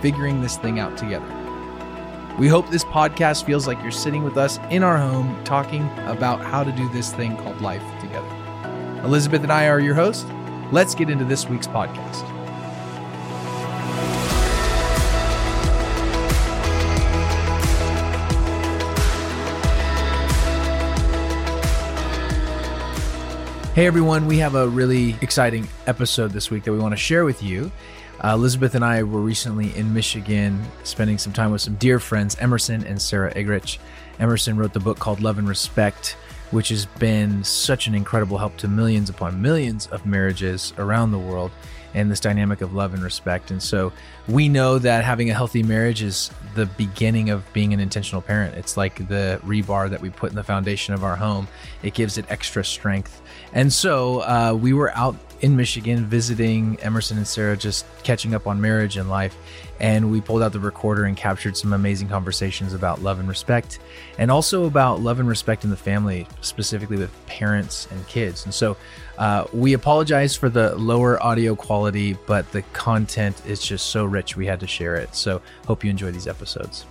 figuring this thing out together. We hope this podcast feels like you're sitting with us in our home talking about how to do this thing called life together. Elizabeth and I are your hosts. Let's get into this week's podcast. Hey everyone, we have a really exciting episode this week that we want to share with you. Uh, Elizabeth and I were recently in Michigan spending some time with some dear friends, Emerson and Sarah Eggerichs. Emerson wrote the book called Love and Respect, which has been such an incredible help to millions upon millions of marriages around the world and this dynamic of love and respect. And so we know that having a healthy marriage is the beginning of being an intentional parent. It's like the rebar that we put in the foundation of our home, it gives it extra strength. And so uh, we were out in Michigan visiting Emerson and Sarah, just catching up on marriage and life. And we pulled out the recorder and captured some amazing conversations about love and respect, and also about love and respect in the family, specifically with parents and kids. And so uh, we apologize for the lower audio quality, but the content is just so rich we had to share it. So hope you enjoy these episodes.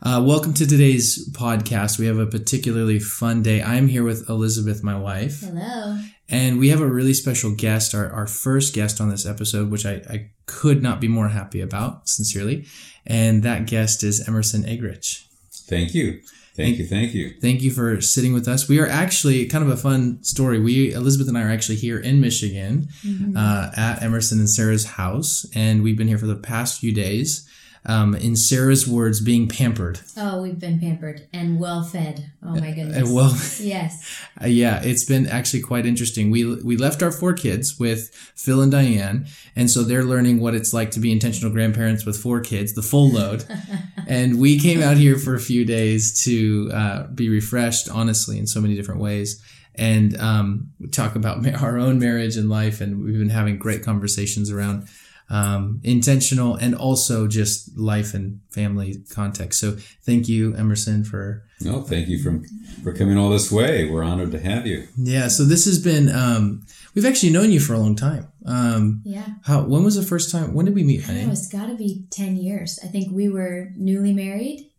Uh, welcome to today's podcast. We have a particularly fun day. I'm here with Elizabeth, my wife. Hello. And we have a really special guest, our, our first guest on this episode, which I, I could not be more happy about, sincerely. And that guest is Emerson Eggerichs. Thank you. Thank you. Thank you. Thank you for sitting with us. We are actually kind of a fun story. We, Elizabeth and I are actually here in Michigan mm-hmm. uh, at Emerson and Sarah's house. And we've been here for the past few days um, in Sarah's words, being pampered. Oh, we've been pampered and well fed. Oh my goodness. Uh, well, yes. Uh, yeah, it's been actually quite interesting. We we left our four kids with Phil and Diane, and so they're learning what it's like to be intentional grandparents with four kids, the full load. and we came out here for a few days to uh, be refreshed, honestly, in so many different ways and um, talk about our own marriage and life. And we've been having great conversations around um, intentional and also just life and family context. So thank you, Emerson, for. No, thank you for, for coming all this way. We're honored to have you. Yeah. So this has been, um, we've actually known you for a long time. Um, yeah. How, when was the first time, when did we meet? I know, it's gotta be 10 years. I think we were newly married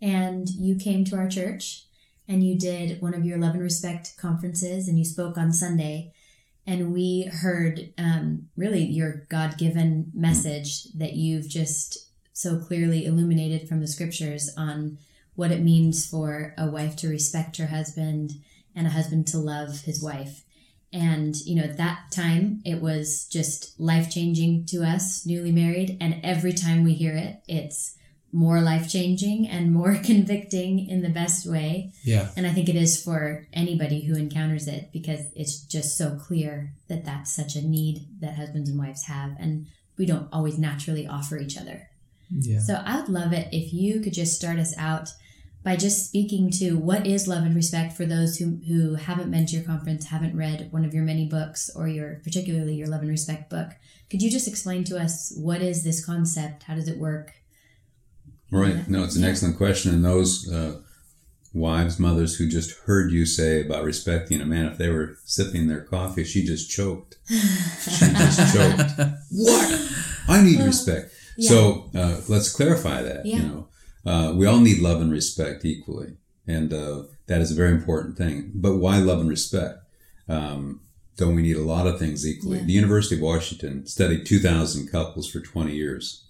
and you came to our church and you did one of your love and respect conferences and you spoke on Sunday and we heard um, really your God given message that you've just so clearly illuminated from the scriptures on what it means for a wife to respect her husband and a husband to love his wife. And, you know, at that time, it was just life changing to us, newly married. And every time we hear it, it's more life changing and more convicting in the best way. Yeah. And I think it is for anybody who encounters it because it's just so clear that that's such a need that husbands and wives have. And we don't always naturally offer each other. Yeah. So I would love it if you could just start us out by just speaking to what is love and respect for those who, who haven't been to your conference, haven't read one of your many books or your particularly your love and respect book. Could you just explain to us what is this concept? How does it work? Right. No, it's an excellent question. And those uh, wives, mothers who just heard you say about respecting a man, if they were sipping their coffee, she just choked. she just choked. what? I need respect. Yeah. So uh, let's clarify that. Yeah. You know, uh, we all need love and respect equally, and uh, that is a very important thing. But why love and respect? Um, don't we need a lot of things equally? Yeah. The University of Washington studied 2,000 couples for 20 years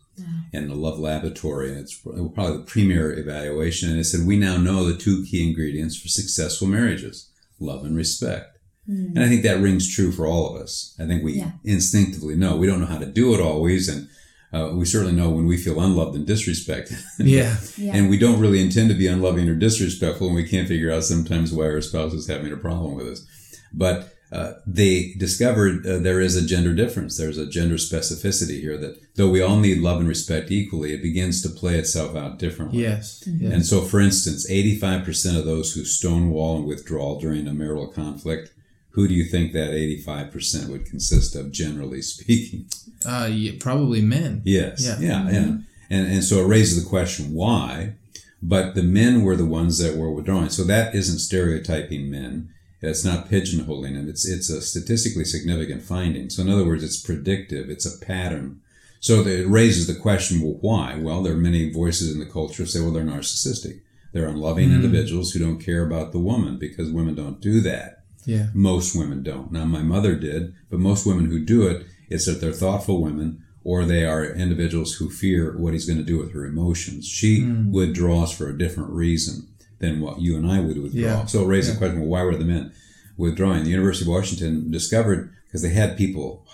and the Love Laboratory, and it's probably the premier evaluation. And it said, we now know the two key ingredients for successful marriages love and respect. Mm. And I think that rings true for all of us. I think we yeah. instinctively know. We don't know how to do it always. And uh, we certainly know when we feel unloved and disrespected. yeah. yeah. And we don't really intend to be unloving or disrespectful, and we can't figure out sometimes why our spouse is having a problem with us. But uh, they discovered uh, there is a gender difference. There's a gender specificity here that though we all need love and respect equally, it begins to play itself out differently. Yes. Mm-hmm. yes. And so, for instance, 85% of those who stonewall and withdraw during a marital conflict, who do you think that 85% would consist of, generally speaking? Uh, yeah, probably men. Yes. Yeah. Yeah. yeah. And, and so it raises the question, why? But the men were the ones that were withdrawing. So that isn't stereotyping men. It's not pigeonholing them. It's, it's a statistically significant finding. So in other words, it's predictive. It's a pattern. So it raises the question, well, why? Well, there are many voices in the culture say, well, they're narcissistic. They're unloving mm-hmm. individuals who don't care about the woman because women don't do that. Yeah. Most women don't. Now, my mother did, but most women who do it, it's that they're thoughtful women or they are individuals who fear what he's going to do with her emotions. She mm. withdraws for a different reason than what you and I would withdraw. Yeah. So it raises Yeah. the question, well, why were the men withdrawing? The University of Washington discovered because they had people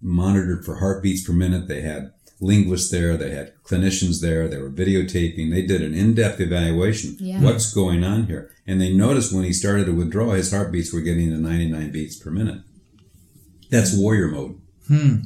monitored for heartbeats per minute. They had linguists there. They had clinicians there. They were videotaping. They did an in-depth evaluation. Yeah. What's going on here? And they noticed when he started to withdraw, his heartbeats were getting to 99 beats per minute. That's warrior mode. Hmm.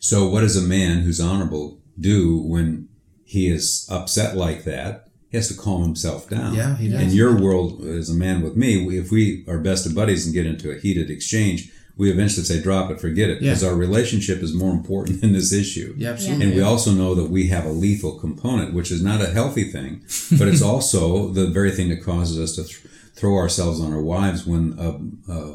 So what does a man who's honorable do when he is upset like that? He has to calm himself down. Yeah, he does. In your world, as a man with me, we- if we are best of buddies and get into a heated exchange, we eventually say, drop it, forget it. Yeah. Because our relationship is more important than this issue. Yeah, absolutely. And we also know that we have a lethal component, which is not a healthy thing, but it's also the very thing that causes us to th- throw ourselves on our wives when uh, uh,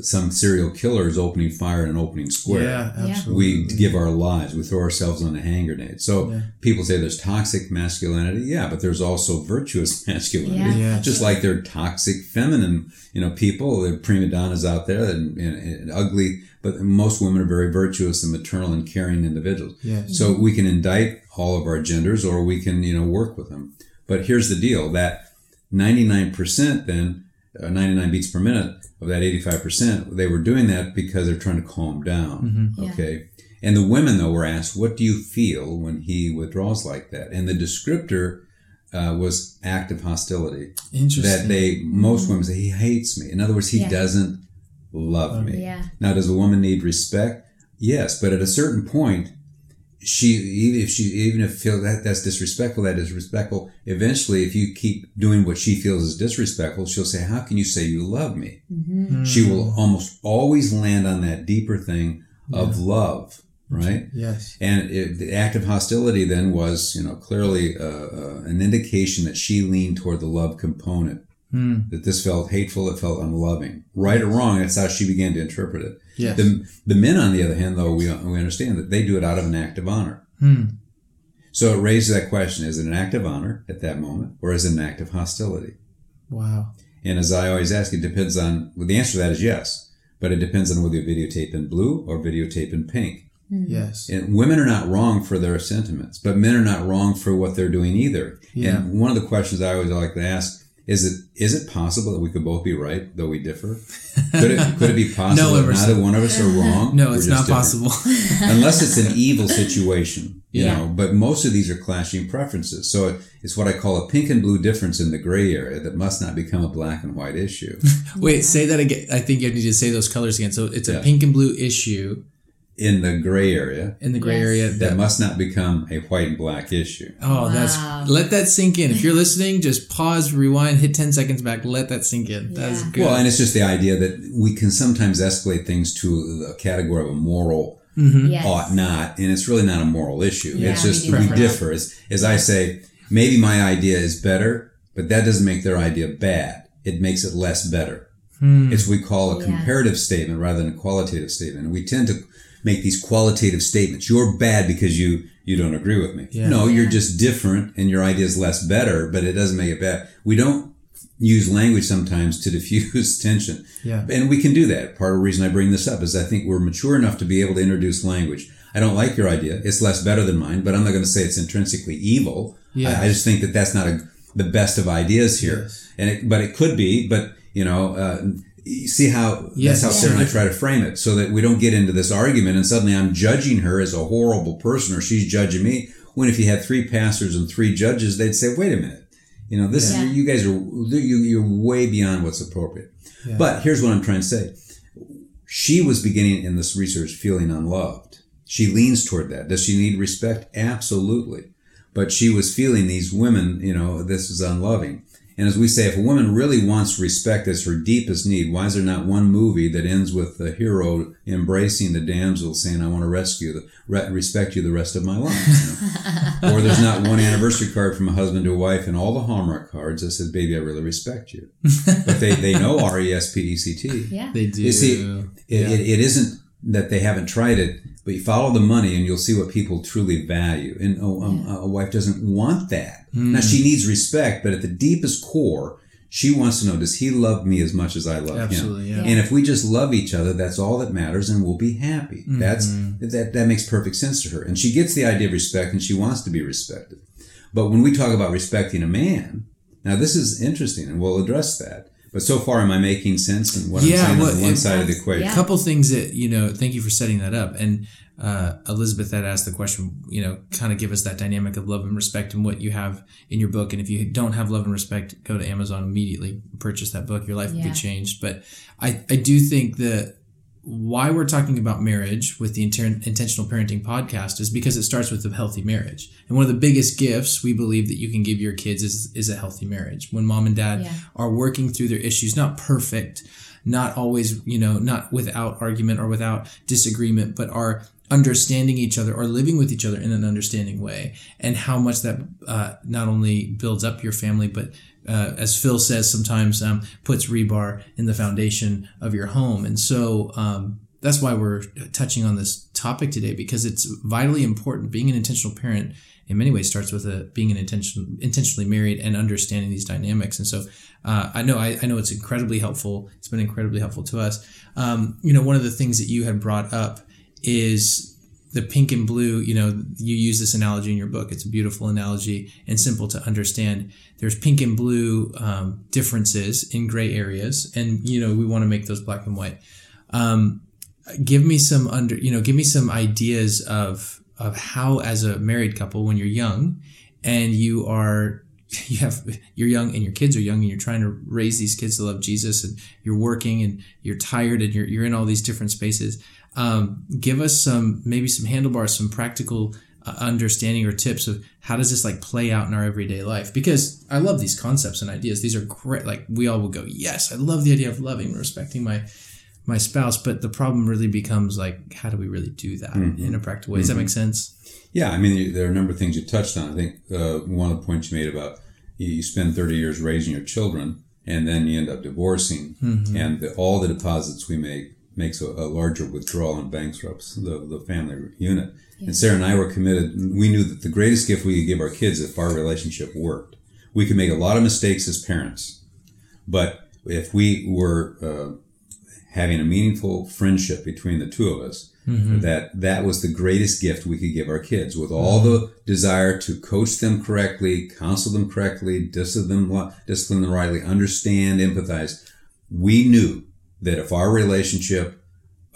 some serial killers opening fire in an opening square Yeah, Yeah. absolutely. we give our lives we throw ourselves on a hand grenade so Yeah. people say there's toxic masculinity yeah but there's also virtuous masculinity Yeah. Yeah. just like there are toxic feminine you know people there are prima donnas out there and, and, and ugly but most women are very virtuous and maternal and caring individuals Yes. so we can indict all of our genders or we can you know work with them but here's the deal that 99% then uh, 99 beats per minute of that 85% they were doing that because they're trying to calm down Yeah. okay? And the women though were asked what do you feel when he withdraws like that? And the descriptor uh, was active hostility. Interesting. that they most women say he hates me. In other words he Yeah. doesn't love me. Yeah. now does a woman need respect? Yes but at a certain point she even if she even if feel that that's disrespectful that is respectful eventually if you keep doing what she feels is disrespectful she'll say how can you say you love me Mm-hmm. she will almost always land on that deeper thing of love right Yes. and it, the act of hostility then was you know clearly uh, uh, an indication that she leaned toward the love component Hmm. that this felt hateful it felt unloving right or wrong that's how she began to interpret it Yes. the, the men, on the other hand, though, we, we understand that they do it out of an act of honor. Hmm. So it raises that question is it an act of honor at that moment, or is it an act of hostility? Wow. And as I always ask, it depends on, well, the answer to that is yes, but it depends on whether you videotape in blue or videotape in pink. Yes. And women are not wrong for their sentiments, but men are not wrong for what they're doing either. Yeah. And one of the questions I always like to ask is it is it possible that we could both be right though we differ? Could it could it be possible No, that Emerson. neither one of us are wrong? No, it's not different? possible. unless it's an evil situation, you Yeah. know. But most of these are clashing preferences, so it's what I call a pink and blue difference in the gray area that must not become a black and white issue. Wait, say that again. I think you need to say those colors again. So it's a Yeah. pink and blue issue In the gray area, in the gray Yes. area. that That, must not become a white and black issue. oh, Wow. that's let that sink in. If you're listening, just pause, rewind, hit ten seconds back, let that sink in. That's good. Well, and it's just the idea that we can sometimes escalate things to a category of a moral Mhm. Yes. ought not, and it's really not a moral issue. Yeah, it's just do we, differ. As, as I say, maybe my idea is better, but that doesn't make their idea bad. It makes it less better. Hmm. It's what we call a Yeah. comparative statement rather than a qualitative statement. We tend to make these qualitative statements. You're bad because you you don't agree with me. Yeah. No, you're Yeah. just different, and your idea is less better, but it doesn't make it bad. We don't use language sometimes to diffuse tension. Yeah. And we can do that. Part of the reason I bring this up is I think we're mature enough to be able to introduce language. I don't like your idea. It's less better than mine, but I'm not going to say it's intrinsically evil. Yes. I, I just think that that's not a, the best of ideas here. Yes. And it, but it could be, but you know, uh, you see how Yes. that's how Sarah and I try to frame it so that we don't get into this argument and suddenly I'm judging her as a horrible person or she's judging me. When if you had three pastors and three judges, they'd say, wait a minute. You know, this Yeah. you guys are you, you're way beyond what's appropriate. Yeah. But here's what I'm trying to say: she was beginning in this research feeling unloved. She leans toward that. Does she need respect? Absolutely. But she was feeling these women, you know, this is unloving. And as we say, if a woman really wants respect as her deepest need, why is there not one movie that ends with the hero embracing the damsel saying, I want to rescue the, re- respect you the rest of my life? You know? or there's not one anniversary card from a husband to a wife and all the Hallmark cards that says, baby, I really respect you. but they, they know R-E-S-P-E-C-T. Yeah. They do. You see, it, Yeah. it, it isn't that they haven't tried it, but you follow the money and you'll see what people truly value. And oh, um, a wife doesn't want that. Hmm. Now she needs respect, but at the deepest core, she wants to know: Does he love me as much as I love him? Absolutely, yeah. And if we just love each other, that's all that matters, and we'll be happy. Mm-hmm. That's that. That makes perfect sense to her, and she gets the idea of respect, and she wants to be respected. But when we talk about respecting a man, now this is interesting, and we'll address that. But so far, am I making sense? And what Yeah, I'm saying well, on the one it- side of the equation. a couple things that you know thank you for setting that up. And uh, elizabeth had asked the question you know kind of give us that dynamic of love and respect and what you have in your book. And if you don't have love and respect go to amazon immediately purchase that book. Your life will be changed. But i i do think that why we're talking about marriage with the inter- intentional parenting podcast is because it starts with a healthy marriage. And one of the biggest gifts we believe that you can give your kids is is a healthy marriage. When mom and dad Yeah. are working through their issues not perfect not always you know not without argument or without disagreement but are understanding each other or living with each other in an understanding way. And how much that uh, not only builds up your family but uh, as phil says sometimes um, puts rebar in the foundation of your home. And so um, that's why we're touching on this topic today because it's vitally important. Being an intentional parent in many ways starts with a being an intention intentionally married and understanding these dynamics. And so uh, I know I, I know it's incredibly helpful. It's been incredibly helpful to us. Um, you know one of the things that you had brought up is the pink and blue you know you use this analogy in your book. It's a beautiful analogy and simple to understand. There's pink and blue um, differences in gray areas and you know we want to make those black and white. Um, give me some under you know give me some ideas of of how as a married couple when you're young and you are you have you're young and your kids are young and you're trying to raise these kids to love Jesus and you're working and you're tired and you're you're in all these different spaces um, give us some maybe some handlebars some practical uh, understanding or tips of how does this like play out in our everyday life? Because i love these concepts and ideas. These are great like we all will go yes i love the idea of loving and respecting my my spouse but the problem really becomes like how do we really do that in a practical way? Does that make sense? Yeah, I mean, there are a number of things you touched on. I think uh, one of the points you made about you, spend 30 years raising your children and then you end up divorcing, and the, all the deposits we make makes a, a larger withdrawal and bankrupts the, the family unit. And Sarah and I were committed. We knew that the greatest gift we could give our kids if our relationship worked. We could make a lot of mistakes as parents, but if we were uh, having a meaningful friendship between the two of us, that that was the greatest gift we could give our kids with all the desire to coach them correctly, counsel them correctly, discipline them, discipline them rightly, understand, empathize. We knew that if our relationship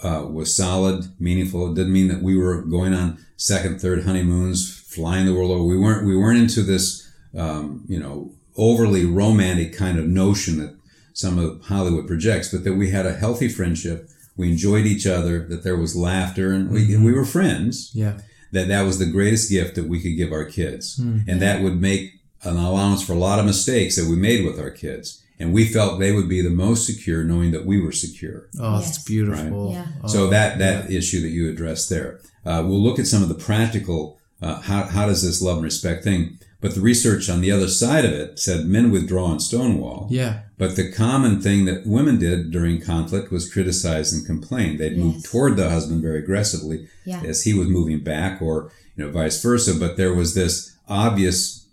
uh, was solid, meaningful, it didn't mean that we were going on second, third honeymoons, flying the world over. We weren't. We weren't into this, um, you know, overly romantic kind of notion that some of Hollywood projects, but that we had a healthy friendship. We enjoyed each other. That there was laughter, and we we were friends. yeah That that was the greatest gift that we could give our kids, and that would make an allowance for a lot of mistakes that we made with our kids. And we felt they would be the most secure, knowing that we were secure. oh Yes. it's beautiful Yeah. Oh, So that that issue that you addressed there, uh, we'll look at some of the practical. Uh, how how does this love and respect thing? But the research on the other side of it said men withdraw and stonewall. yeah But the common thing that women did during conflict was criticize and complain. They'd move toward the husband very aggressively Yeah. as he was moving back, or you know vice versa. But there was this obvious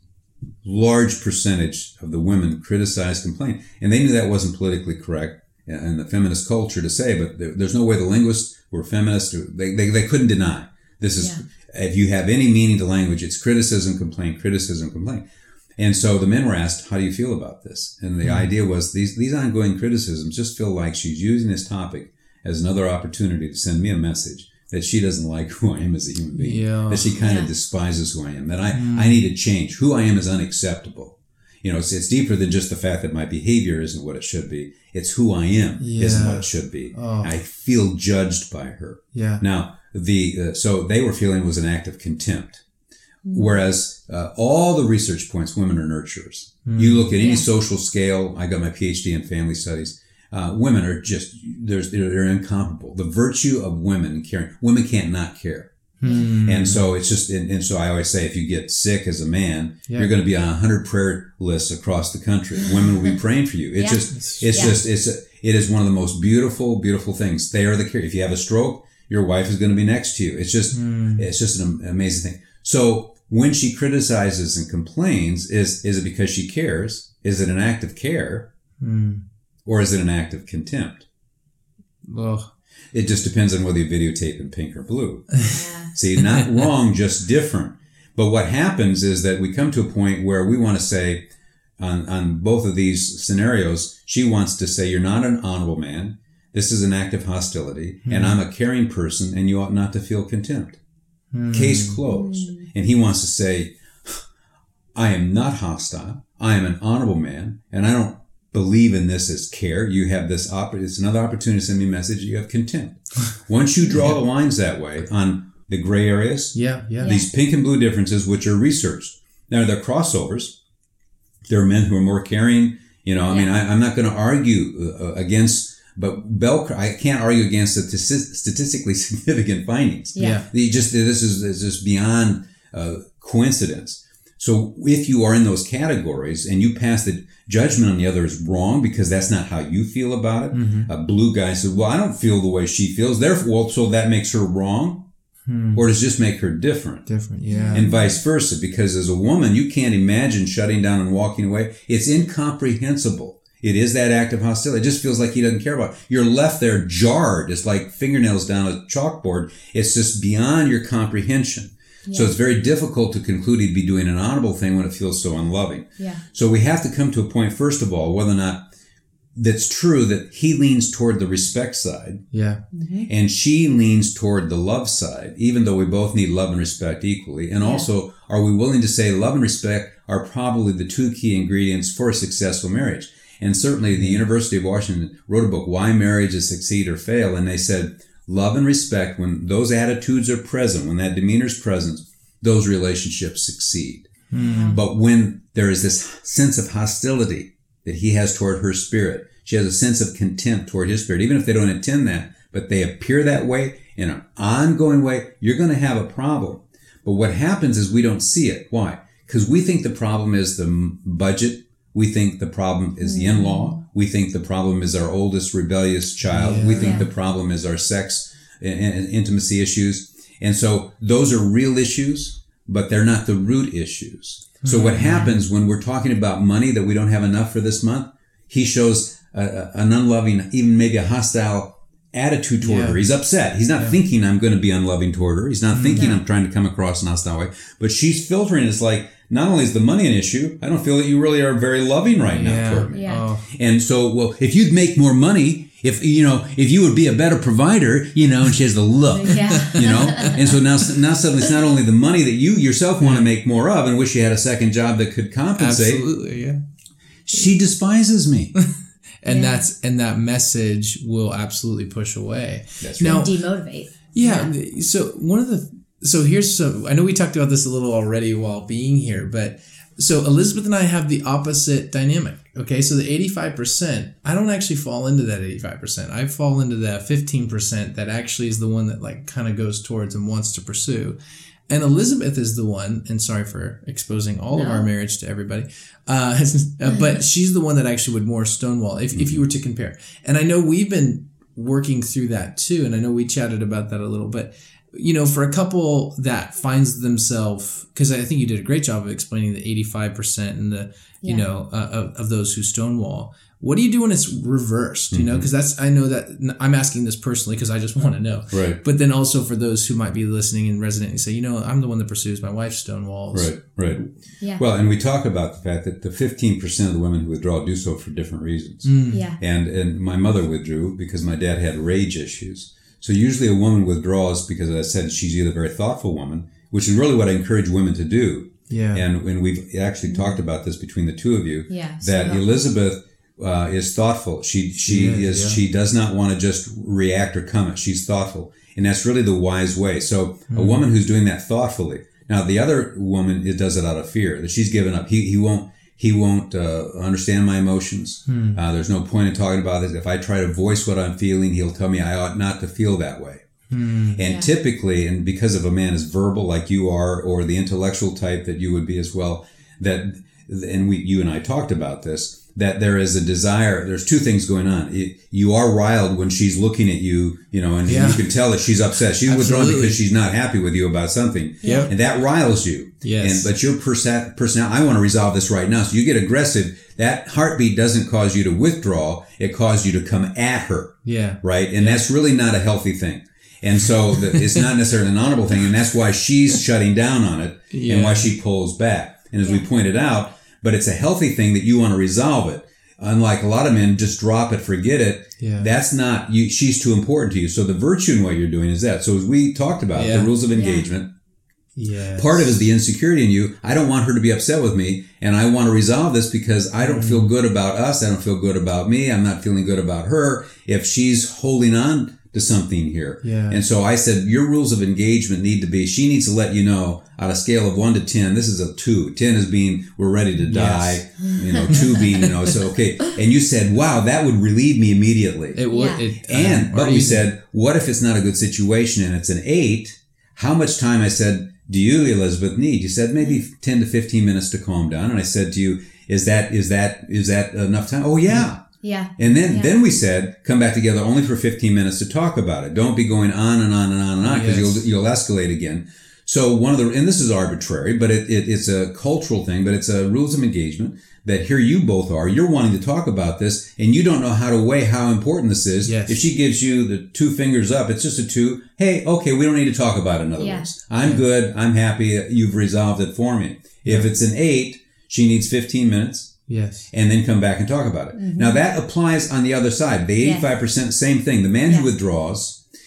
large percentage of the women criticized, complain, and they knew that wasn't politically correct in the feminist culture to say. But there, there's no way the linguists were feminists. They, they, they couldn't deny this is if you have any meaning to language, it's criticism, complaint, criticism, complaint. And so the men were asked, "How do you feel about this?" And the mm-hmm. idea was these these ongoing criticisms just feel like she's using this topic as another opportunity to send me a message that she doesn't like who I am as a human being, Yeah. that she kind of Yeah. despises who I am, that I I need to change. Who I am is unacceptable. you know, it's, it's deeper than just the fact that my behavior isn't what it should be. It's who I am isn't what it should be. Oh. I feel judged by her. Yeah. Now, the uh, so they were feeling it was an act of contempt, whereas uh, all the research points women are nurturers. You look at any Yeah. social scale. I got my PhD in family studies. Uh, women are just there's they're, they're incomparable. The virtue of women caring. Women can't not care. Hmm. And so it's just, and, and so I always say, if you get sick as a man, Yeah. you're going to be on a hundred prayer lists across the country. Women will be praying for you. It's Yeah. just, it's Yeah. just, it's, it is one of the most beautiful, beautiful things. They are the care. If you have a stroke, your wife is going to be next to you. It's just, Hmm. it's just an amazing thing. So when she criticizes and complains, is, is it because she cares? Is it an act of care Hmm. Or is it an act of contempt? Well, It just depends on whether you videotape in pink or blue. Yeah. See, not wrong, just different. But what happens is that we come to a point where we want to say, on, on both of these scenarios, she wants to say, You're not an honorable man. This is an act of hostility, and hmm. I'm a caring person, and you ought not to feel contempt. Hmm. Case closed. Hmm. And he wants to say, I am not hostile. I am an honorable man, and I don't believe in this as care. You have this opp- it's another opportunity to send me a message. You have contempt. Once you draw the lines that way on the gray areas, yeah, yeah. these pink and blue differences, which are researched. Now they're crossovers. There are men who are more caring. You know, I mean, I, I'm not going to argue uh, against, but bell. I can't argue against statisti- statistically significant findings. Yeah. The, just this is, is just beyond uh, coincidence. So if you are in those categories and you pass the judgment on the other is wrong because that's not how you feel about it. Mm-hmm. A blue guy says, "Well, I don't feel the way she feels. Therefore, well, so that makes her wrong, Hmm. or does it just make her different?" Different. Yeah. and vice versa. Because as a woman, you can't imagine shutting down and walking away. It's incomprehensible. It is that act of hostility. It just feels like he doesn't care about. It. You're left there jarred. It's like fingernails down a chalkboard. It's just beyond your comprehension. So it's very difficult to conclude he'd be doing an honorable thing when it feels so unloving. Yeah. So we have to come to a point, first of all, whether or not that's true that he leans toward the respect side yeah. Mm-hmm. and she leans toward the love side, even though we both need love and respect equally. And Yeah. also, are we willing to say love and respect are probably the two key ingredients for a successful marriage? And certainly the mm-hmm. University of Washington wrote a book, Why Marriages Succeed or Fail. And they said, love and respect, when those attitudes are present, when that demeanor is present, those relationships succeed. Hmm. But when there is this sense of hostility that he has toward her spirit, she has a sense of contempt toward his spirit, even if they don't intend that, but they appear that way in an ongoing way, you're going to have a problem. But what happens is we don't see it. Why? Because we think the problem is the budget. We think the problem is the in-law. Hmm. We think the problem is our oldest rebellious child. We think Yeah. the problem is our sex and, intimacy issues. And so those are real issues, but they're not the root issues. So what mm-hmm. happens when we're talking about money that we don't have enough for this month? He shows a, a- an unloving, even maybe a hostile attitude toward Yeah. her. He's upset. He's not thinking I'm going to be unloving toward her. He's not mm-hmm. thinking No. I'm trying to come across in a hostile way. But she's filtering. It's like not only is the money an issue, I don't feel that you really are very loving right now toward me. Yeah. Oh. And so, well, if you'd make more money, if you know, if you would be a better provider, you know, and she has the look, Yeah. you know, and so now, now suddenly it's not only the money that you yourself want to make more of, and wish you had a second job that could compensate. Absolutely. Yeah. She despises me. And Yeah. that's and that message will absolutely push away. That's Now, Demotivate. Yeah. So one of the so here's some I know we talked about this a little already while being here, but so Elizabeth and I have the opposite dynamic. Okay, so the 85%, I don't actually fall into that 85%. I fall into the 15% that actually is the one that like kind of goes towards and wants to pursue. And Elizabeth is the one, and sorry for exposing all of our marriage to everybody, uh, uh, but she's the one that actually would more stonewall if, if you were to compare. And I know we've been working through that too, and I know we chatted about that a little, but you know, for a couple that finds themselves, because I think you did a great job of explaining the 85% and the, you know, uh, of, of those who stonewall. What do you do when it's reversed? You Mm-hmm. know, because that's, I know that I'm asking this personally because I just want to know. Right. But then also for those who might be listening and resident and say, you know, I'm the one that pursues my wife stonewalls. Right, right. Yeah. Well, and we talk about the fact that the 15% of the women who withdraw do so for different reasons. Mm. yeah. And, and my mother withdrew because my dad had rage issues. So usually a woman withdraws because, as I said, she's either a very thoughtful woman, which is really what I encourage women to do. Yeah. And when we've actually talked about this between the two of you, Yeah. that so- Elizabeth uh, is thoughtful. She she She is, is, yeah. she does not want to just react or comment. She's thoughtful, and that's really the wise way. So a woman who's doing that thoughtfully. Now the other woman it does it out of fear that she's given up. He he won't he won't uh, understand my emotions. Uh, there's no point in talking about this. If I try to voice what I'm feeling, he'll tell me I ought not to feel that way. And Yeah. typically, and because if a man is verbal like you are, or the intellectual type that you would be as well, that, and we, you and I talked about this, that there is a desire. There's two things going on. It- you are riled when she's looking at you, you know, and Yeah. you can tell that she's upset. She's withdrawn because she's not happy with you about something, Yep. and that riles you. Yes. And but your persa- personality, I want to resolve this right now. So you get aggressive. That heartbeat doesn't cause you to withdraw. It causes you to come at her Yeah. right? And that's really not a healthy thing. And so the, it's not necessarily an honorable thing, and that's why she's shutting down on it Yeah. and why she pulls back. And as we pointed out, but it's a healthy thing that you want to resolve it. Unlike a lot of men, just drop it, forget it. Yeah. That's not you. She's too important to you. So the virtue in what you're doing is that. So as we talked about Yeah. the rules of engagement, Yeah. part of it is the insecurity in you. I don't want her to be upset with me, and I want to resolve this because I don't Mm. feel good about us. I don't feel good about me. I'm not feeling good about her if she's holding on to something here. Yeah. And so I said, your rules of engagement need to be, she needs to let you know on a scale of one to 10, this is a two. 10 is being, we're ready to die. You know, two being, you know, so okay. And you said, wow, that would relieve me immediately. It would. Yeah. It, uh, And but we said, what if it's not a good situation and it's an eight? How much time I said, do you, Elizabeth, need? You said maybe ten to fifteen minutes to calm down. And I said to you, is that is that is that enough time? Oh yeah. Yeah. And then Yeah. then we said, come back together only for fifteen minutes to talk about it. Don't be going on and on and on and on because Yes. you'll you'll escalate again. So one of the and this is arbitrary, but it, it it's a cultural thing, but it's a rules of engagement that here you both are. You're wanting to talk about this, and you don't know how to weigh how important this is. Yes. If she gives you the two fingers up, it's just a two. Hey, okay, we don't need to talk about it. In other Yeah. words, I'm good. I'm happy. You've resolved it for me. If it's an eight, she needs 15 minutes Yes. and then come back and talk about it. Now that applies on the other side. The Mm-hmm. 85%, same thing. The man Yeah. who withdraws,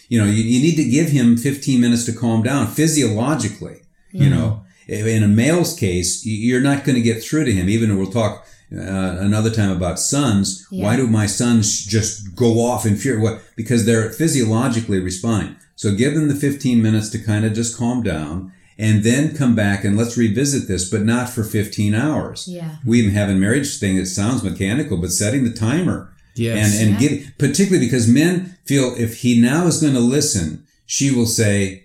you know, you, you need to give him 15 minutes to calm down physiologically, you know. In a male's case, you're not going to get through to him, even we'll talk uh, another time about sons. Yeah. Why do my sons just go off in fear? What? Because they're physiologically responding. So give them the 15 minutes to kind of just calm down and then come back and let's revisit this, but not for 15 hours. Yeah. We even have a marriage thing that sounds mechanical, but setting the timer Yes. and and Yeah. give particularly because men feel if he now is going to listen, she will say,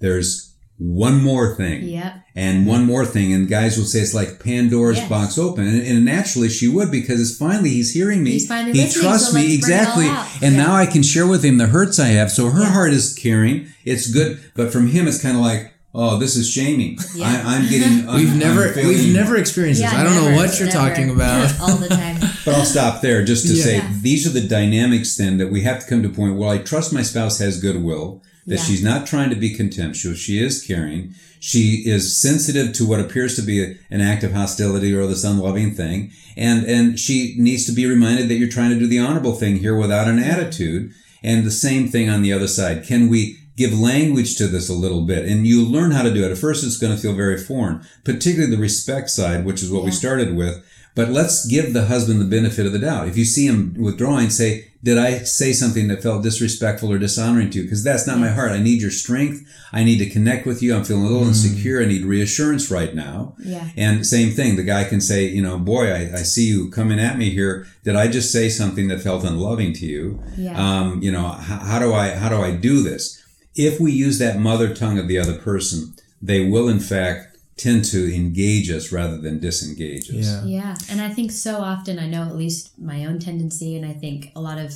"There's one more thing." Yep. And one more thing, and guys will say it's like Pandora's Yes. box open, and, and naturally she would because it's finally he's hearing me. He's finally he listening, trusts so me let's bring it all exactly, and Yeah. now I can share with him the hurts I have. So her Yeah. heart is caring. It's good, but from him it's kind of like, oh, this is shaming. Yeah. I, I'm getting. I'm- We've I'm never we've never experienced this. Yeah, I don't know what you're never. talking about. All the time. But I'll stop there just to Yeah. say Yeah. these are the dynamics then that we have to come to a point where I trust my spouse has goodwill, that Yeah. she's not trying to be contemptuous, she is caring, she is sensitive to what appears to be a- an act of hostility or this unloving thing, and and she needs to be reminded that you're trying to do the honorable thing here without an attitude. And the same thing on the other side. Can we give language to this a little bit? And you learn how to do it. At first, it's going to feel very foreign, particularly the respect side, which is what we started with. But let's give the husband the benefit of the doubt. If you see him withdrawing, say, did I say something that felt disrespectful or dishonoring to you? Because that's not my heart. I need your strength. I need to connect with you. I'm feeling a little insecure. I need reassurance right now. Yeah. And same thing, the guy can say, you know, boy, I, I see you coming at me here. Did I just say something that felt unloving to you? Yeah. Um, you know, how, how do I, how do I do this? If we use that mother tongue of the other person, they will in fact tend to engage us rather than disengage us. Yeah. Yeah, and I think so often, I know at least my own tendency, and I think a lot of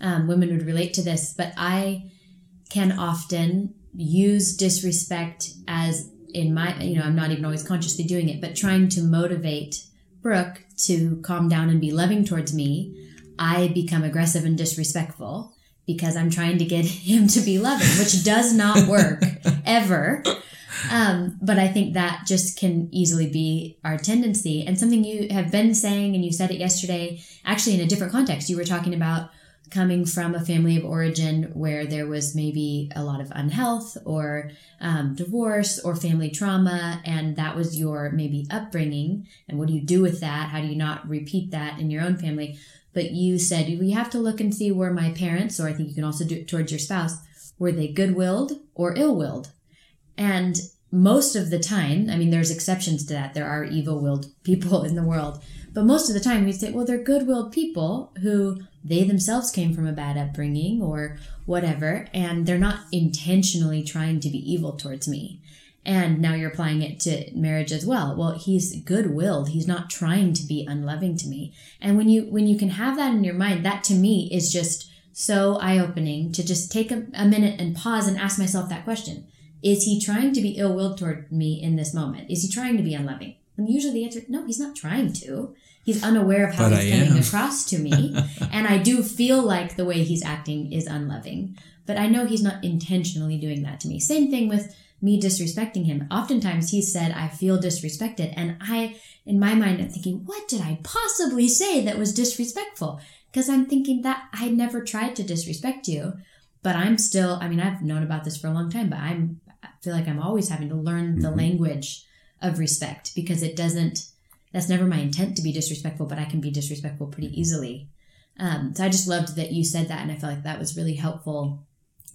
um, women would relate to this, but I can often use disrespect as in my, you know, I'm not even always consciously doing it, but trying to motivate Brooke to calm down and be loving towards me, I become aggressive and disrespectful because I'm trying to get him to be loving, which does not work ever. Um, but I think that just can easily be our tendency. And something you have been saying, and you said it yesterday, actually in a different context. You were talking about coming from a family of origin where there was maybe a lot of unhealth or um, divorce or family trauma, and that was your maybe upbringing. And what do you do with that? How do you not repeat that in your own family? But you said we have to look and see where my parents, or I think you can also do it towards your spouse, were they good willed or ill willed? And most of the time, I mean, there's exceptions to that. There are evil willed people in the world. But most of the time, we say, well, they're good willed people who they themselves came from a bad upbringing or whatever, and they're not intentionally trying to be evil towards me. And now you're applying it to marriage as well. Well, he's good willed. He's not trying to be unloving to me. And when you when you can have that in your mind, that to me is just so eye opening to just take a, a minute and pause and ask myself that question is he trying to be ill willed toward me in this moment? Is he trying to be unloving? And usually the answer, no, he's not trying to. He's unaware of how But he's I coming am. across to me. and I do feel like the way he's acting is unloving. But I know he's not intentionally doing that to me. Same thing with me disrespecting him. Oftentimes he said, I feel disrespected. And I, in my mind, I'm thinking, what did I possibly say that was disrespectful? Because I'm thinking that I never tried to disrespect you but I'm still, I mean, I've known about this for a long time, but I'm, I feel like I'm always having to learn the Mhm. language of respect because it doesn't, that's never my intent to be disrespectful, but I can be disrespectful pretty easily. Um, so I just loved that you said that. And I felt like that was really helpful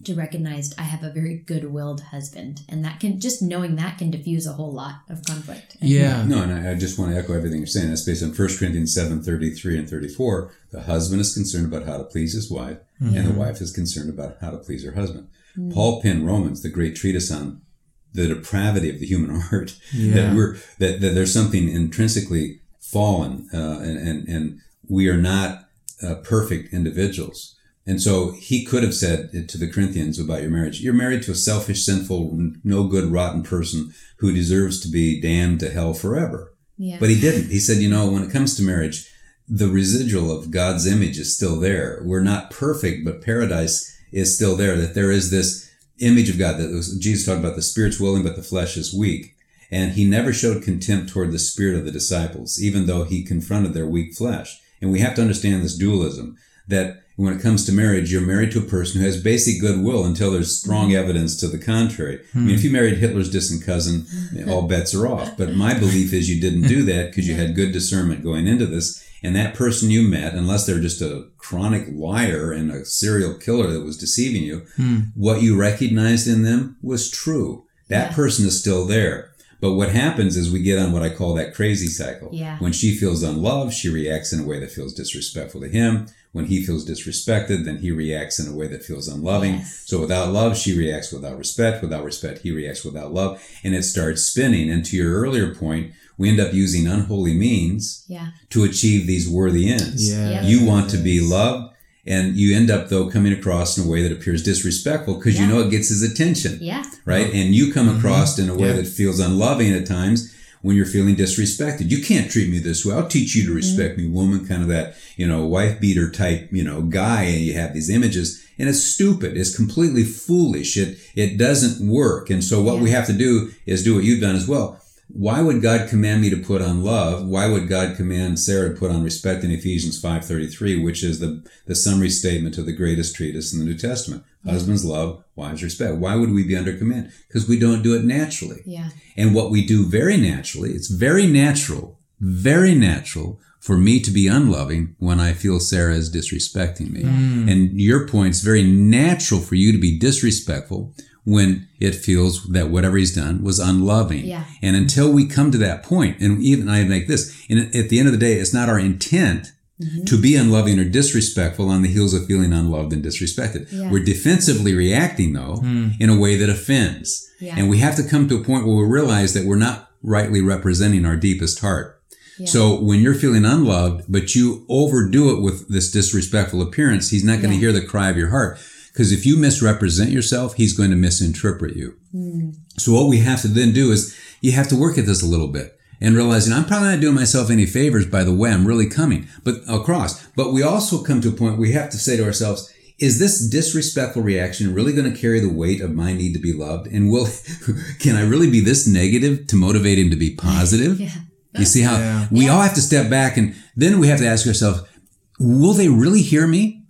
to recognize I have a very good willed husband. And that can, just knowing that can diffuse a whole lot of conflict. Yeah. No, and I, I just want to echo everything you're saying. That's based on 1 Corinthians 7, 33 and 34. The husband is concerned about how to please his wife, and the wife is concerned about how to please her husband. Paul penned Romans, the great treatise on the depravity of the human heart, Yeah. that we're that, that there's something intrinsically fallen, uh, and, and and we are not uh, perfect individuals. And so he could have said it to the Corinthians about your marriage. You're married to a selfish, sinful, no good, rotten person who deserves to be damned to hell forever. Yeah. But he didn't. He said, you know, when it comes to marriage, the residual of God's image is still there. We're not perfect, but paradise is still there. That there is this image of God that was, Jesus talked about the spirit's willing, but the flesh is weak. And he never showed contempt toward the spirit of the disciples, even though he confronted their weak flesh. And we have to understand this dualism that when it comes to marriage, you're married to a person who has basic goodwill until there's strong mm-hmm. evidence to the contrary. I mean, hmm. if you married Hitler's distant cousin, mm-hmm. all bets are off. But my belief is you didn't do that because you had good discernment going into this. And that person you met, unless they're just a chronic liar and a serial killer that was deceiving you, hmm. what you recognized in them was true. That Yeah. person is still there. But what happens is we get on what I call that crazy cycle. Yeah. When she feels unloved, she reacts in a way that feels disrespectful to him. When he feels disrespected, then he reacts in a way that feels unloving. Yes. So without love, she reacts without respect. Without respect, he reacts without love. And it starts spinning. And to your earlier point, we end up using unholy means yeah. to achieve these worthy ends. Yeah. You want to be loved. And you end up though coming across in a way that appears disrespectful because you know it gets his attention Yeah. right? And you come mm-hmm. across in a way Yeah. that feels unloving at times when you're feeling disrespected. You can't treat me this way. I'll teach you to mm-hmm. respect me, woman, kind of that, you know, wife beater type, you know, guy. And you have these images and it's stupid. It's completely foolish. It, it doesn't work. And so what we have to do is do what you've done as well. Why would God command me to put on love? Why would God command Sarah to put on respect in Ephesians 5.33, which is the, the summary statement of the greatest treatise in the New Testament? Husbands love, wives respect. Why would we be under command? Because we don't do it naturally. Yeah. And what we do very naturally, it's very natural, very natural for me to be unloving when I feel Sarah is disrespecting me. Mm. And your point, point's very natural for you to be disrespectful when it feels that whatever he's done was unloving. Yeah. And until we come to that point, and even I make this, and at the end of the day, it's not our intent Mm-hmm. to be unloving or disrespectful on the heels of feeling unloved and disrespected. Yeah. We're defensively reacting though in a way that offends. Yeah. And we have to come to a point where we realize that we're not rightly representing our deepest heart. Yeah. So when you're feeling unloved, but you overdo it with this disrespectful appearance, he's not going to Yeah. hear the cry of your heart. Because if you misrepresent yourself, he's going to misinterpret you. Hmm. So what we have to then do is you have to work at this a little bit and realizing I'm probably not doing myself any favors by the way I'm really coming, but across. But we also come to a point where we have to say to ourselves, is this disrespectful reaction really going to carry the weight of my need to be loved? And will, can I really be this negative to motivate him to be positive? Yeah. You see how Yeah. we Yeah. all have to step back and then we have to ask ourselves, will they really hear me?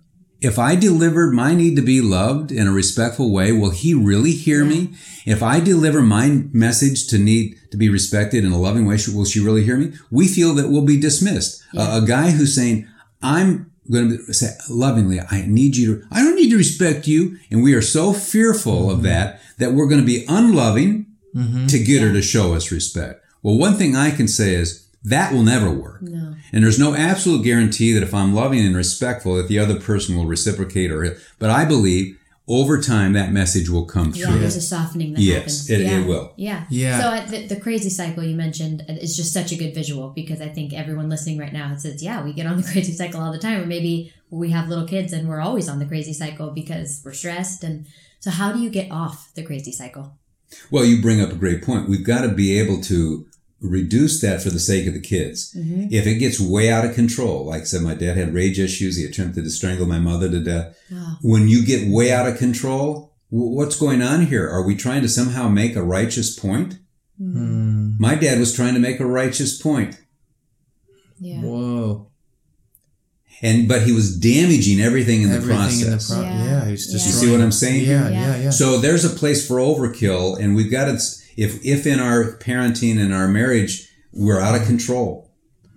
If I delivered my need to be loved in a respectful way, will he really hear me? If I deliver my message to need to be respected in a loving way, will she really hear me? We feel that we'll be dismissed. Yeah. A, a guy who's saying, I'm going to say lovingly, I need you to, I don't need to respect you. And we are so fearful of mm-hmm. that, that we're going to be unloving mm-hmm. to get her to show us respect. Well, one thing I can say is that will never work. No. And there's no absolute guarantee that if I'm loving and respectful, that the other person will reciprocate or, but I believe over time that message will come Yeah, through. there's a softening that Yes, happens. it- it yeah. will. Yeah. Yeah. So uh, the, the crazy cycle you mentioned is just such a good visual because I think everyone listening right now says, yeah, we get on the crazy cycle all the time. Or maybe we have little kids and we're always on the crazy cycle because we're stressed. And so how do you get off the crazy cycle? Well, you bring up a great point. We've got to be able to reduce that for the sake of the kids. Mm-hmm. If it gets way out of control, like I said, my dad had rage issues. He attempted to strangle my mother to death. Wow. When you get way out of control, w- what's going on here? Are we trying to somehow make a righteous point? Hmm. My dad was trying to make a righteous point. Yeah. Whoa. And, but he was damaging everything in the process. in the pro- Yeah. yeah. he's Yeah. just you see what I'm saying? Yeah, Yeah. yeah, yeah. So there's a place for overkill, and we've got to. If if in our parenting and our marriage we're out of control,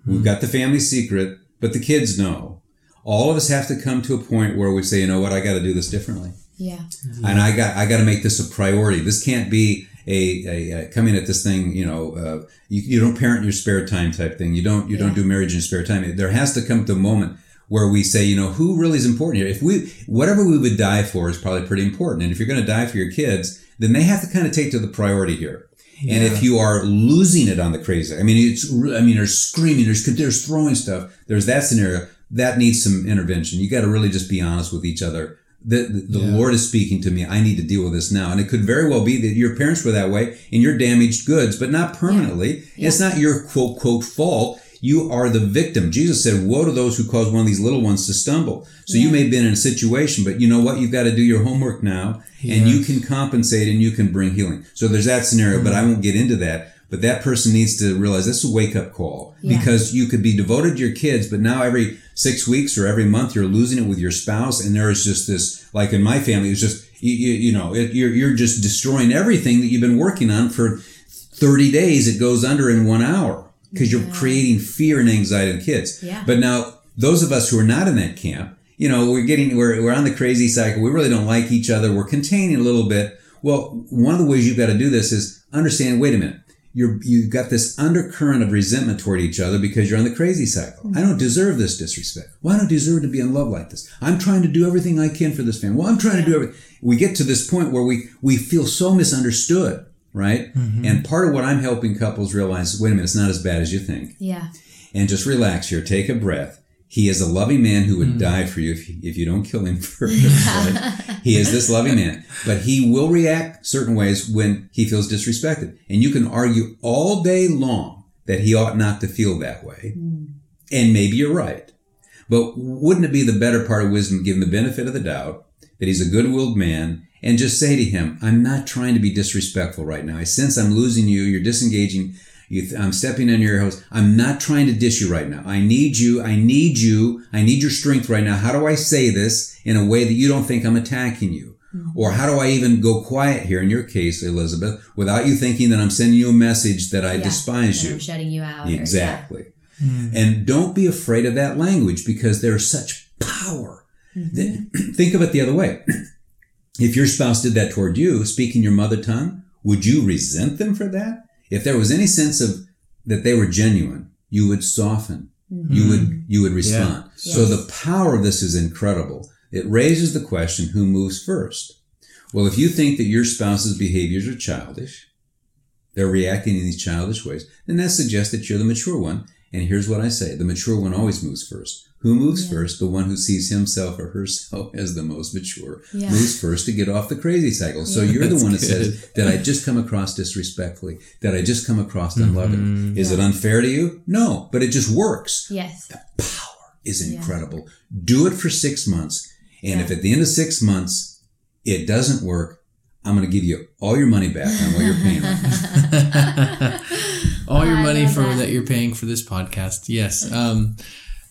we've got the family secret, but the kids know. All of us have to come to a point where we say, you know what, I got to do this differently, Yeah. and I got I got to make this a priority. This can't be a, a, a coming at this thing. You know, uh, you, you don't parent in your spare time type thing. You don't you don't do marriage in your spare time. There has to come the moment where we say, you know, who really is important here? If we, whatever we would die for is probably pretty important. And if you're going to die for your kids, then they have to kind of take to the priority here. And if you are losing it on the crazy, I mean, it's, I mean, there's screaming, there's, there's throwing stuff. There's that scenario that needs some intervention. You got to really just be honest with each other. The, the, the Yeah. Lord is speaking to me. I need to deal with this now. And it could very well be that your parents were that way and you're damaged goods, but not permanently. It's not your quote, quote, fault. You are the victim. Jesus said, woe to those who cause one of these little ones to stumble. So you may have been in a situation, but you know what? You've got to do your homework now and you can compensate and you can bring healing. So there's that scenario, but I won't get into that. But that person needs to realize this is a wake up call Yeah. because you could be devoted to your kids, but now every six weeks or every month you're losing it with your spouse. And there is just this, like in my family, it's just, you, you, you know, it, you're, you're just destroying everything that you've been working on for 30 days. It goes under in one hour because you're creating fear and anxiety in kids. Yeah. But now those of us who are not in that camp, you know, we're getting, we're, we're on the crazy cycle. We really don't like each other. We're containing a little bit. Well, one of the ways you've got to do this is understand, wait a minute. You're, you've got this undercurrent of resentment toward each other because you're on the crazy cycle. I don't deserve this disrespect. Well, I don't deserve to be in love like this. I'm trying to do everything I can for this family. Well, I'm trying to do everything. We get to this point where we, we feel so misunderstood, right? Mm-hmm. And part of what I'm helping couples realize, is wait a minute, it's not as bad as you think Yeah. and just relax here. Take a breath. He is a loving man who would mm. die for you if, if you don't kill him first. right? He is this loving man, but he will react certain ways when he feels disrespected. And you can argue all day long that he ought not to feel that way. Mm. And maybe you're right. But wouldn't it be the better part of wisdom to give him the benefit of the doubt that he's a good-willed man and just say to him, I'm not trying to be disrespectful right now. I sense I'm losing you. You're disengaging. You th- I'm stepping on your hose. I'm not trying to dish you right now. I need you. I need you. I need your strength right now. How do I say this in a way that you don't think I'm attacking you? Mm-hmm. Or how do I even go quiet here in your case, Elizabeth, without you thinking that I'm sending you a message that I Yeah. despise you? I'm shutting you out. or- Exactly. Mm. And don't be afraid of that language because there's such power. Mm-hmm. That- think of it the other way. If your spouse did that toward you, speaking your mother tongue, would you resent them for that? If there was any sense of that they were genuine, you would soften. Mm-hmm. You would you would respond. So Yes. the power of this is incredible. It raises the question who moves first? Well, if you think that your spouse's behaviors are childish, they're reacting in these childish ways, then that suggests that you're the mature one. And here's what I say the mature one always moves first. Who moves Yeah. first? The one who sees himself or herself as the most mature Yeah. moves first to get off the crazy cycle. So Yeah. you're the one that good. says that I just come across disrespectfully, that I just come across unloving. Mm-hmm. Is it unfair to you? No, but it just works. Yes. The power is Yeah. incredible. Do it for six months. And if at the end of six months it doesn't work, I'm going to give you all your money back on what you're paying. All your money for that. that. you're paying for this podcast. Yes. Um,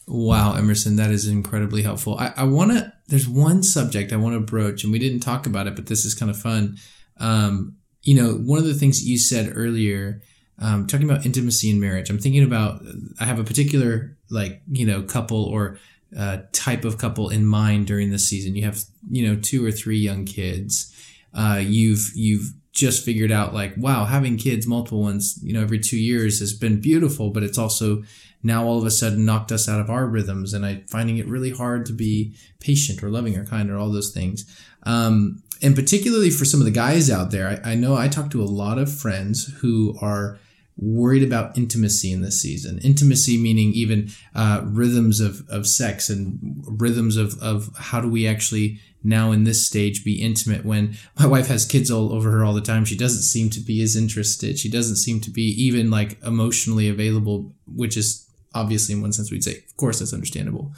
wow, Emerson, that is incredibly helpful. I, I want to there's one subject I want to broach, and we didn't talk about it, but this is kind of fun. Um, you know, one of the things that you said earlier, um, talking about intimacy in marriage, I'm thinking about, I have a particular, like, you know, couple or uh, type of couple in mind during this season. You have, you know, two or three young kids. Uh, you've, you've, just figured out like wow having kids multiple ones you know every two years has been beautiful but it's also now all of a sudden knocked us out of our rhythms and I finding it really hard to be patient or loving or kind or all those things. Um, and particularly for some of the guys out there, I, I know I talk to a lot of friends who are worried about intimacy in this season. Intimacy meaning even uh, rhythms of, of sex and rhythms of, of how do we actually now in this stage be intimate when my wife has kids all over her all the time. She doesn't seem to be as interested. She doesn't seem to be even like emotionally available, which is obviously in one sense we'd say of course that's understandable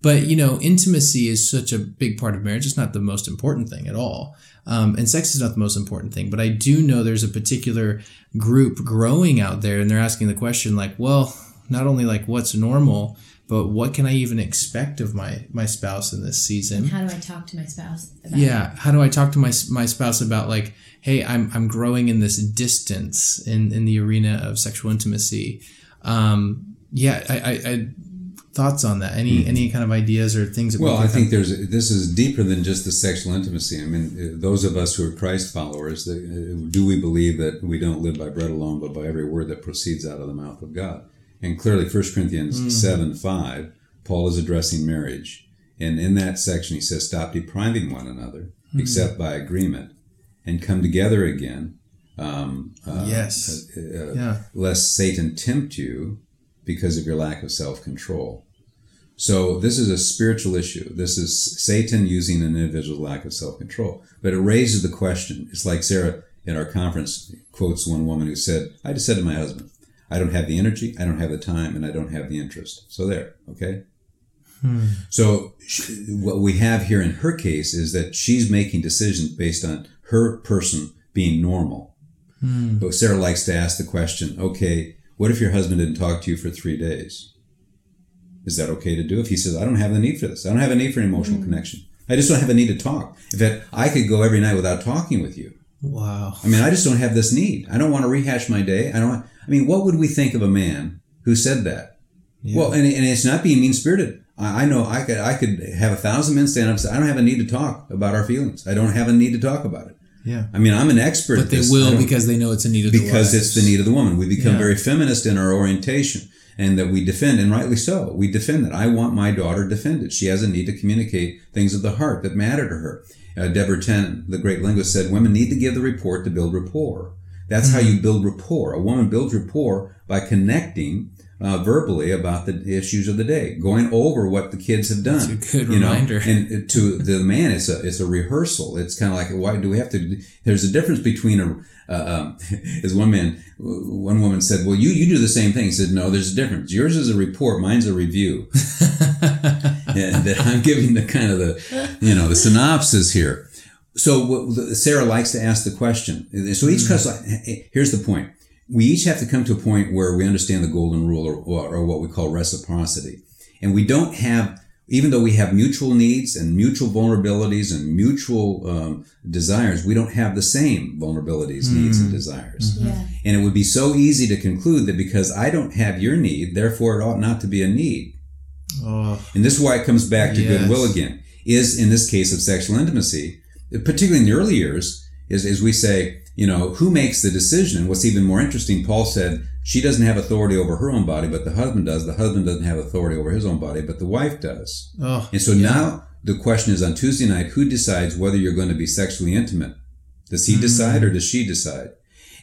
but you know intimacy is such a big part of marriage it's not the most important thing at all um, and sex is not the most important thing but i do know there's a particular group growing out there and they're asking the question like well not only like what's normal but what can i even expect of my my spouse in this season and how do i talk to my spouse yeah it? how do i talk to my my spouse about like hey i'm i'm growing in this distance in in the arena of sexual intimacy um, yeah, I, I, I thoughts on that? Any mm. any kind of ideas or things? That well, I think there's this is deeper than just the sexual intimacy. I mean, uh, those of us who are Christ followers, uh, do we believe that we don't live by bread alone, but by every word that proceeds out of the mouth of God? And clearly, 1 Corinthians mm. seven five, Paul is addressing marriage, and in that section he says, "Stop depriving one another, mm. except by agreement, and come together again." Um, uh, yes. Uh, uh, yeah. Lest Satan tempt you because of your lack of self control. So this is a spiritual issue. This is Satan using an individual's lack of self control. But it raises the question. It's like Sarah in our conference quotes one woman who said, I just said to my husband, I don't have the energy, I don't have the time, and I don't have the interest. So there, okay? Hmm. So she, what we have here in her case is that she's making decisions based on her person being normal. Hmm. But Sarah likes to ask the question, okay, what if your husband didn't talk to you for three days? Is that okay to do? If he says, I don't have the need for this, I don't have a need for an emotional mm-hmm. connection. I just don't have a need to talk. In fact, I could go every night without talking with you. Wow. I mean, I just don't have this need. I don't want to rehash my day. I don't. Want, I mean, what would we think of a man who said that? Yeah. Well, and, and it's not being mean spirited. I, I, know I could I could have a thousand men stand up and say, I don't have a need to talk about our feelings. I don't have a need to talk about it. Yeah. I mean, I'm an expert. But they will because they know it's a need of the woman. Because it's the need of the woman. We become yeah. very feminist in our orientation and that we defend, and rightly so. We defend that. I want my daughter defended. She has a need to communicate things of the heart that matter to her. Uh, Deborah Tannen, the great linguist, said women need to give the report to build rapport. That's mm-hmm. how you build rapport. A woman builds rapport by connecting uh, verbally about the issues of the day, going over what the kids have done. That's a good you reminder. Know? And to the man, it's a it's a rehearsal. It's kind of like why do we have to? There's a difference between a uh, um, as one man, one woman said, "Well, you you do the same thing." He said, "No, there's a difference. Yours is a report, mine's a review." and that I'm giving the kind of the you know the synopsis here. So Sarah likes to ask the question. So each mm-hmm. here's the point we each have to come to a point where we understand the golden rule or, or, what we call reciprocity. And we don't have, even though we have mutual needs and mutual vulnerabilities and mutual um, desires, we don't have the same vulnerabilities, mm. needs, and desires. Mm-hmm. Yeah. And it would be so easy to conclude that because I don't have your need, therefore it ought not to be a need. Oh. And this is why it comes back to yes. goodwill again. Is in this case of sexual intimacy, particularly in the early years, is, is we say, you know, who makes the decision? What's even more interesting, Paul said, she doesn't have authority over her own body, but the husband does. The husband doesn't have authority over his own body, but the wife does. Oh, and so yeah. now the question is on Tuesday night, who decides whether you're going to be sexually intimate? Does he mm-hmm. decide or does she decide?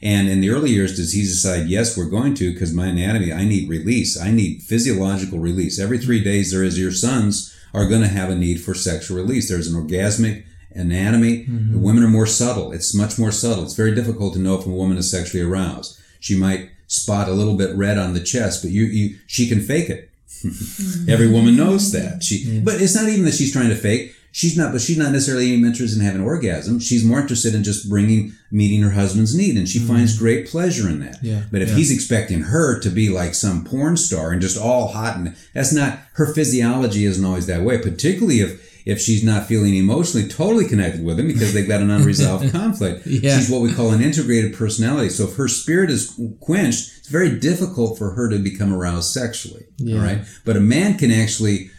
And in the early years, does he decide, yes, we're going to, because my anatomy, I need release. I need physiological release. Every three days, there is your sons are going to have a need for sexual release. There's an orgasmic anatomy. Mm-hmm. Women are more subtle. It's much more subtle. It's very difficult to know if a woman is sexually aroused. She might spot a little bit red on the chest, but you, you she can fake it. Mm-hmm. Every woman knows that. She, yeah. but it's not even that she's trying to fake. She's not, but she's not necessarily even interested in having an orgasm. She's more interested in just bringing, meeting her husband's need, and she mm-hmm. finds great pleasure in that. Yeah. But if yeah. he's expecting her to be like some porn star and just all hot and that's not her physiology isn't always that way. Particularly if if she's not feeling emotionally totally connected with him because they've got an unresolved conflict. Yeah. She's what we call an integrated personality. So if her spirit is quenched, it's very difficult for her to become aroused sexually. Yeah. All right. But a man can actually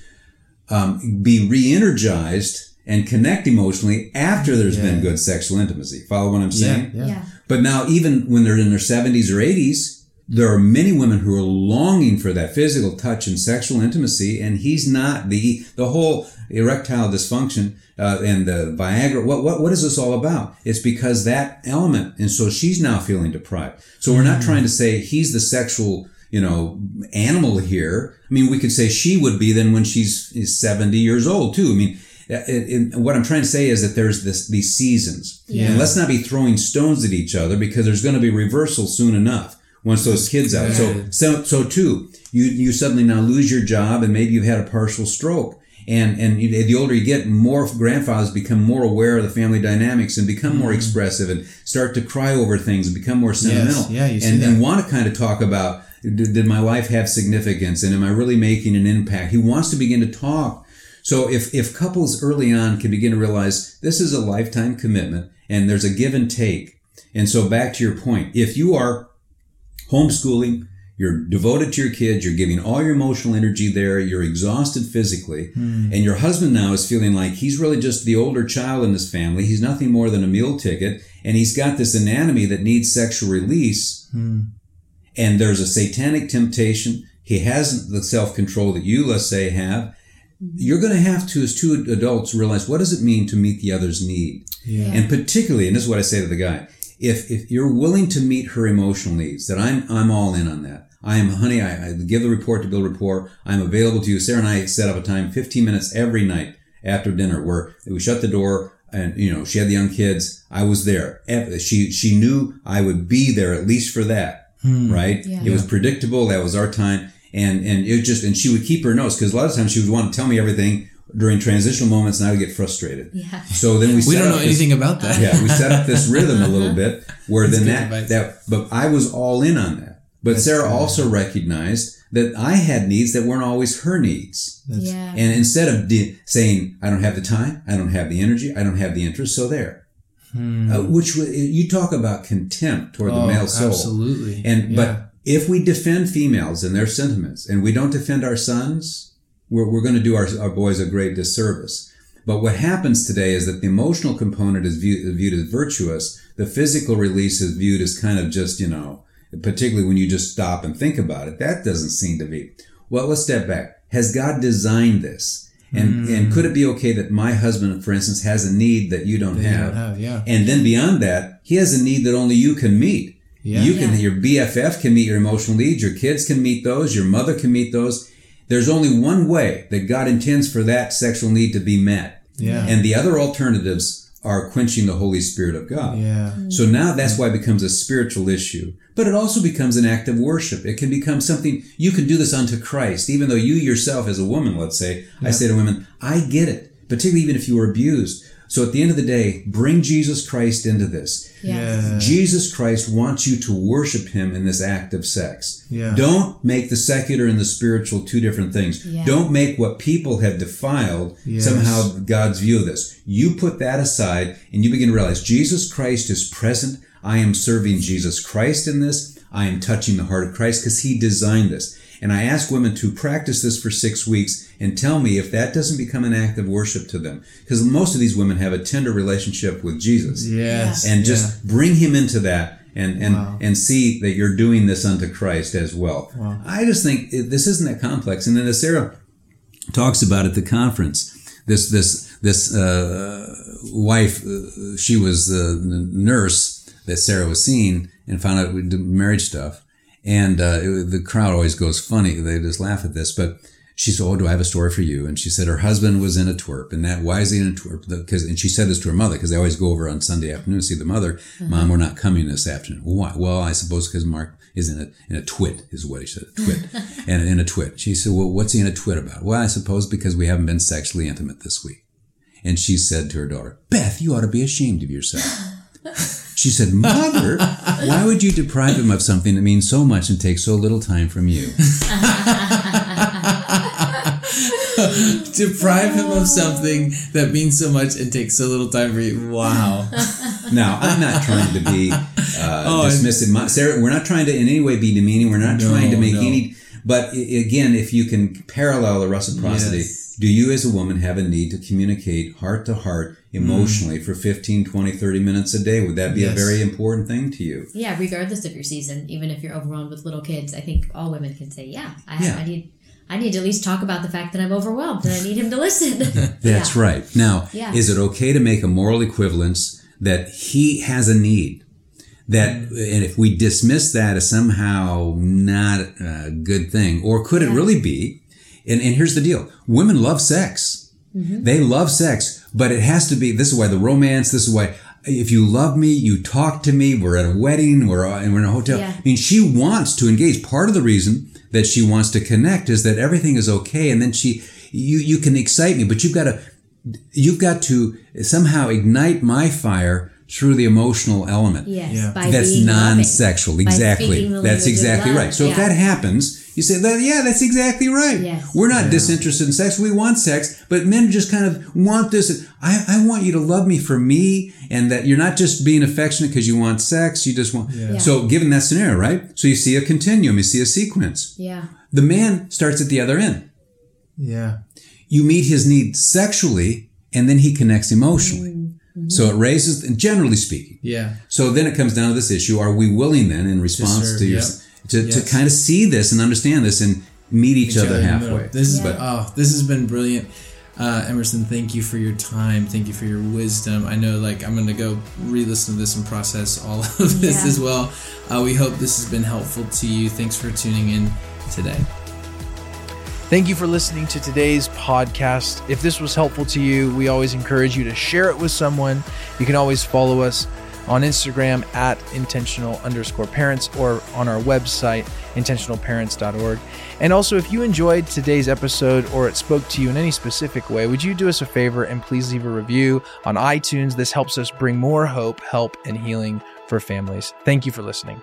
um, be re-energized and connect emotionally after there's Yeah. been good sexual intimacy. Follow what I'm saying? Yeah. Yeah. But now, even when they're in their 70s or 80s, there are many women who are longing for that physical touch and sexual intimacy, and he's not the the whole erectile dysfunction uh, and the Viagra. What what what is this all about? It's because that element, and so she's now feeling deprived. So we're not trying to say he's the sexual. You know, animal here. I mean, we could say she would be then when she's is 70 years old too. I mean, it, it, what I'm trying to say is that there's this these seasons, Yeah. and let's not be throwing stones at each other because there's going to be reversal soon enough once those kids out. So, so, so too, you you suddenly now lose your job, and maybe you've had a partial stroke. And and the older you get, more grandfathers become more aware of the family dynamics and become more mm-hmm. expressive and start to cry over things and become more sentimental. yeah, you see and, that. and want to kind of talk about did, did my life have significance and am I really making an impact? He wants to begin to talk. So if, if couples early on can begin to realize this is a lifetime commitment and there's a give and take. And so back to your point, if you are homeschooling, you're devoted to your kids, you're giving all your emotional energy there, you're exhausted physically, hmm. and your husband now is feeling like he's really just the older child in this family. He's nothing more than a meal ticket, and he's got this anatomy that needs sexual release, hmm. and there's a satanic temptation. He hasn't the self control that you, let's say, have. You're going to have to, as two adults, realize what does it mean to meet the other's need? Yeah. And particularly, and this is what I say to the guy, if if you're willing to meet her emotional needs, that I'm I'm all in on that. I am, honey. I, I give the report to build rapport. I'm available to you. Sarah and I set up a time, 15 minutes every night after dinner, where we shut the door, and you know she had the young kids. I was there. She she knew I would be there at least for that, hmm. right? Yeah. It was predictable. That was our time, and and it just and she would keep her notes because a lot of times she would want to tell me everything during transitional moments, and I would get frustrated. Yeah. So then we We don't up know this- anything about that. yeah, we set up this rhythm a little bit where That's then that, advice. that, but I was all in on that. But That's Sarah good. also recognized that I had needs that weren't always her needs. That's- Yeah. And instead of de- saying, I don't have the time, I don't have the energy, I don't have the interest, so there. Uh, which w- you talk about contempt toward the Hmm. Oh, male soul. Absolutely. And Yeah. but if we defend females and their sentiments, and we don't defend our sons, we're, we're going to do our, our boys a great disservice. But what happens today is that the emotional component is viewed, viewed as virtuous. The physical release is viewed as kind of just, you know, particularly when you just stop and think about it. That doesn't seem to be. Well, let's step back. Has God designed this? And, and could it be okay that my husband, for instance, has a need that you don't They have? don't have, yeah. And then beyond that, he has a need that only you can meet. Yeah. You can, Yeah. your BFF can meet your emotional needs. Your kids can meet those. Your mother can meet those. There's only one way that God intends for that sexual need to be met. Yeah. And the other alternatives are quenching the Holy Spirit of God. Yeah. So now that's why it becomes a spiritual issue. But it also becomes an act of worship. It can become something, you can do this unto Christ, even though you yourself as a woman, let's say, I say to women, I get it, particularly even if you were abused. So at the end of the day, bring Jesus Christ into this. Yeah. Jesus Christ wants you to worship him in this act of sex. Yeah. Don't make the secular and the spiritual two different things. Yeah. Don't make what people have defiled Yes. somehow God's view of this. You put that aside and you begin to realize Jesus Christ is present. I am serving Jesus Christ in this. I am touching the heart of Christ because he designed this. And I ask women to practice this for six weeks and tell me if that doesn't become an act of worship to them. Because most of these women have a tender relationship with Jesus Yes. and Yeah. just bring him into that and and Wow. and see that you're doing this unto Christ as well. Wow. I just think it, this isn't that complex. And then as Sarah talks about at the conference, this this this uh, wife, uh, she was the nurse that Sarah was seeing and found out we did marriage stuff. And uh, it, the crowd always goes funny. They just laugh at this, but she said, "Oh, do I have a story for you?" And she said her husband was in a twerp, and that why is he in a twerp? Because and she said this to her mother because they always go over on Sunday afternoon to see the mother. Mom, we're not coming this afternoon. Why? Well, I suppose because Mark is in a in a twit is what he said, twit, and in a twit. She said, "Well, what's he in a twit about?" Well, I suppose because we haven't been sexually intimate this week. And she said to her daughter, "Beth, you ought to be ashamed of yourself." She said, Mother, why would you deprive him of something that means so much and takes so little time from you? deprive him of something that means so much and takes so little time for you. Wow. Now, I'm not trying to be uh, Oh, dismissive. My, Sarah, we're not trying to in any way be demeaning. We're not No, trying to make no. any. But again, if you can parallel the reciprocity, Yes. Do you as a woman have a need to communicate heart to heart emotionally for 15, 20, 30 minutes a day? Would that be a Mm. Very important thing to you? Yeah, regardless of your season, even if you're overwhelmed with little kids, I think all women can say, "Yeah, I, Yeah. I need, I need to at least talk about the fact that I'm overwhelmed and I need him to listen." That's Yeah. right. Now, Yeah. is it okay to make a moral equivalence that he has a need? That, and if we dismiss that as somehow not a good thing, or could it really be? And, and here's the deal women love sex. Mm-hmm. They love sex, but it has to be this is why the romance, this is why. If you love me, you talk to me. We're at a wedding. We're and we're in a hotel. Yeah. I mean, she wants to engage. Part of the reason that she wants to connect is that everything is okay, and then she, you, you can excite me, but you've got to, you've got to somehow ignite my fire through the emotional element. yes, Yeah. by That's being loving. non-sexual. By Exactly. speaking the That's language of exactly love. right. So if Yeah. that happens, you say that, yeah, that's exactly right. Yes. We're not disinterested in sex. We want sex, but men just kind of want this. I, I want you to love me for me and that you're not just being affectionate because you want sex. You just want. Yeah. Yeah. So given that scenario, right? So you see a continuum, you see a sequence. Yeah, The man starts at the other end. Yeah. You meet his need sexually and then he connects emotionally. Mm-hmm. So it raises, generally speaking, Yeah. so then it comes down to this issue: Are we willing then, in response serve, to your, yep. To, to kind of see this and understand this and meet each, other in the halfway? This is Yeah. oh, this has been brilliant. Uh, Emerson, thank you for your time. Thank you for your wisdom. I know, like, I'm going to go re-listen to this and process all of this Yeah. as well. Uh, we hope this has been helpful to you. Thanks for tuning in today. Thank you for listening to today's podcast. If this was helpful to you, we always encourage you to share it with someone. You can always follow us on Instagram at intentional underscore parents or on our website, intentionalparents.org. And also, if you enjoyed today's episode or it spoke to you in any specific way, would you do us a favor and please leave a review on iTunes? This helps us bring more hope, help, and healing for families. Thank you for listening.